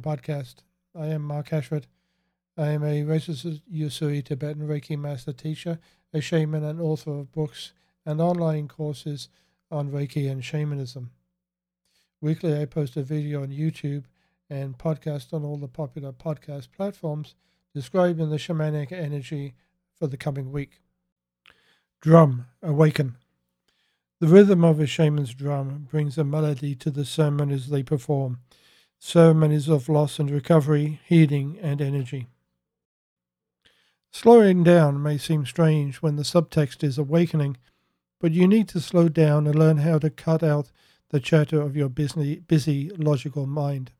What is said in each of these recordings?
podcast. I am Mark Ashford. I am a registered Usui Tibetan Reiki master teacher, a shaman, and author of books and online courses on Reiki and shamanism. Weekly, I post a video on YouTube and podcast on all the popular podcast platforms describing the shamanic energy for the coming week. Drum, awaken. The rhythm of a shaman's drum brings a melody to the ceremonies they perform, ceremonies of loss and recovery, healing, and energy. Slowing down may seem strange when the subtext is awakening, but you need to slow down and learn how to cut out the chatter of your busy, busy logical mind.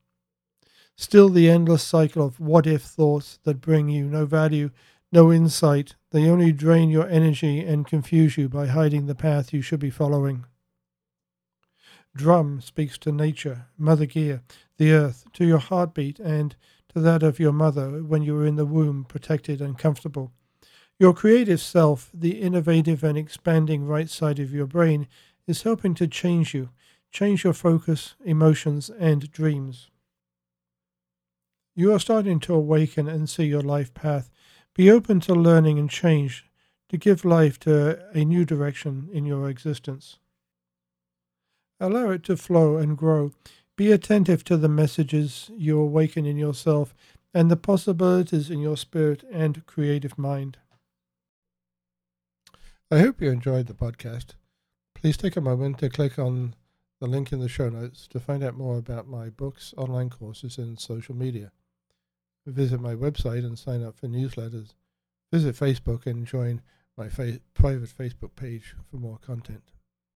Still, the endless cycle of what if thoughts that bring you no value, no insight, they only drain your energy and confuse you by hiding the path you should be following. Drum speaks to nature, Mother Gaia, the earth, to your heartbeat, and to that of your mother when you were in the womb, protected and comfortable. Your creative self, the innovative and expanding right side of your brain, is helping to change you, change your focus, emotions, and dreams. You are starting to awaken and see your life path be open to learning and change to give life to a new direction in your existence. Allow it to flow and grow. Be attentive to the messages you awaken in yourself and the possibilities in your spirit and creative mind. I hope you enjoyed the podcast. Please take a moment to click on the link in the show notes to find out more about my books, online courses, and social media visit my website and sign up for newsletters. Visit Facebook and join my fa- private Facebook page for more content.